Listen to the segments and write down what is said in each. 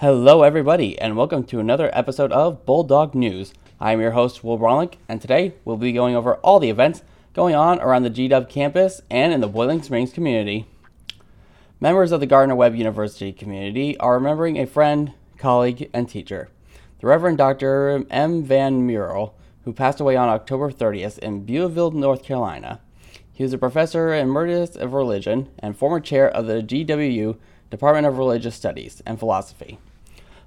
Hello, everybody, and welcome to another episode of Bulldog News. I'm your host, Will Bronlick, and today we'll be going over all the events going on around the GW campus and in the Boiling Springs community. Members of the Gardner Webb University community are remembering a friend, colleague, and teacher, the Reverend Dr. M. Van Murrell, who passed away on October 30th in Beulaville, North Carolina. He was a professor emeritus of religion and former chair of the GWU Department of Religious Studies and Philosophy.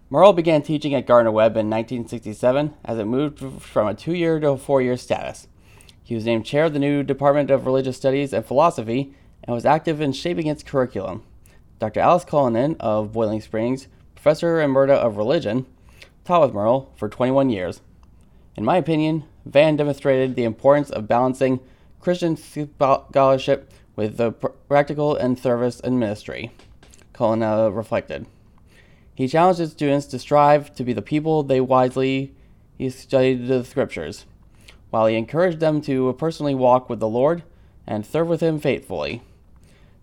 Murrell began teaching at Gardner Webb in 1967 as it moved from a two year to a four year status. He was named chair of the new Department of Religious Studies and Philosophy and was active in shaping its curriculum. Dr. Alice Cullinan of Boiling Springs, professor emerita of religion, taught with Murrell for 21 years. In my opinion, Van demonstrated the importance of balancing Christian scholarship with the practical and service and ministry. Cullinan uh, reflected. He challenged his students to strive to be the people they wisely he studied the scriptures, while he encouraged them to personally walk with the Lord and serve with him faithfully.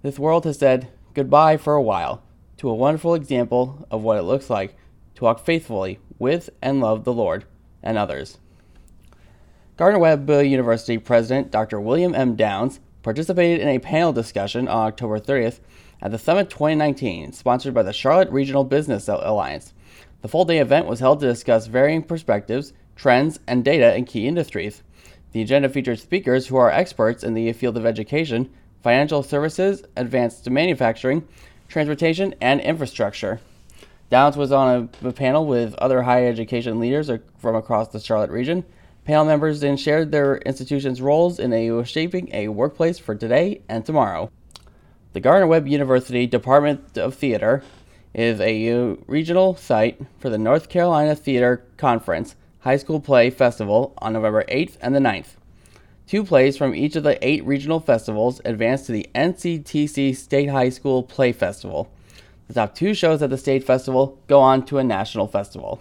This world has said goodbye for a while to a wonderful example of what it looks like to walk faithfully with and love the Lord and others. Gardner Webb uh, University President Dr. William M. Downs participated in a panel discussion on October 30th at the Summit 2019, sponsored by the Charlotte Regional Business Alliance. The full day event was held to discuss varying perspectives, trends, and data in key industries. The agenda featured speakers who are experts in the field of education, financial services, advanced manufacturing, transportation, and infrastructure. Downs was on a, a panel with other higher education leaders from across the Charlotte region. Panel members then shared their institution's roles in a, shaping a workplace for today and tomorrow. The Gardner Webb University Department of Theater is a regional site for the North Carolina Theater Conference High School Play Festival on November 8th and the 9th. Two plays from each of the eight regional festivals advance to the NCTC State High School Play Festival. The top two shows at the state festival go on to a national festival.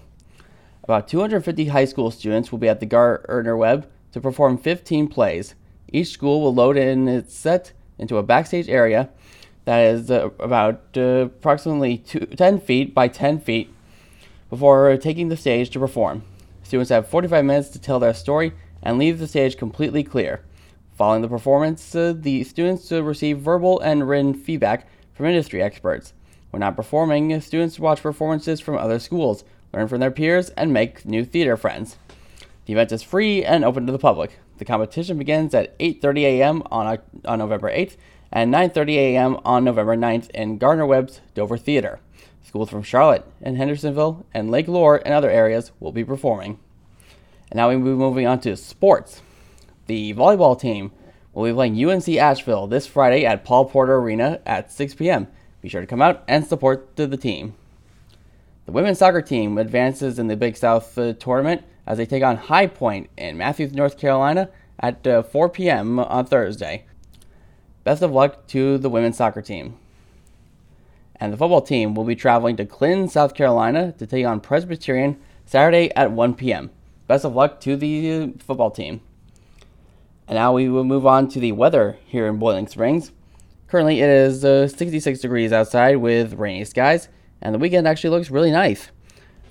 About 250 high school students will be at the Gardner Webb to perform 15 plays. Each school will load in its set into a backstage area that is uh, about uh, approximately two, 10 feet by 10 feet before taking the stage to perform. Students have 45 minutes to tell their story and leave the stage completely clear. Following the performance, uh, the students uh, receive verbal and written feedback from industry experts. When not performing, students watch performances from other schools, learn from their peers, and make new theater friends. The event is free and open to the public. The competition begins at 8:30 a.m. on, on November 8th and 9:30 a.m. on November 9th in Gardner Webb's Dover Theater. Schools from Charlotte and Hendersonville and Lake Lure and other areas will be performing. And now we move moving on to sports. The volleyball team will be playing UNC Asheville this Friday at Paul Porter Arena at 6 p.m. Be sure to come out and support the, the team. The women's soccer team advances in the Big South uh, tournament as they take on High Point in Matthews, North Carolina at uh, 4 p.m. on Thursday. Best of luck to the women's soccer team. And the football team will be traveling to Clinton, South Carolina to take on Presbyterian Saturday at 1 p.m. Best of luck to the football team. And now we will move on to the weather here in Boiling Springs. Currently, it is uh, 66 degrees outside with rainy skies, and the weekend actually looks really nice.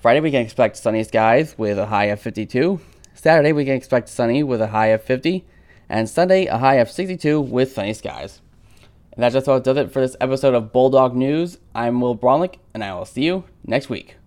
Friday, we can expect sunny skies with a high of 52. Saturday, we can expect sunny with a high of 50. And Sunday, a high of 62 with sunny skies. And that just about does it for this episode of Bulldog News. I'm Will Bronlick, and I will see you next week.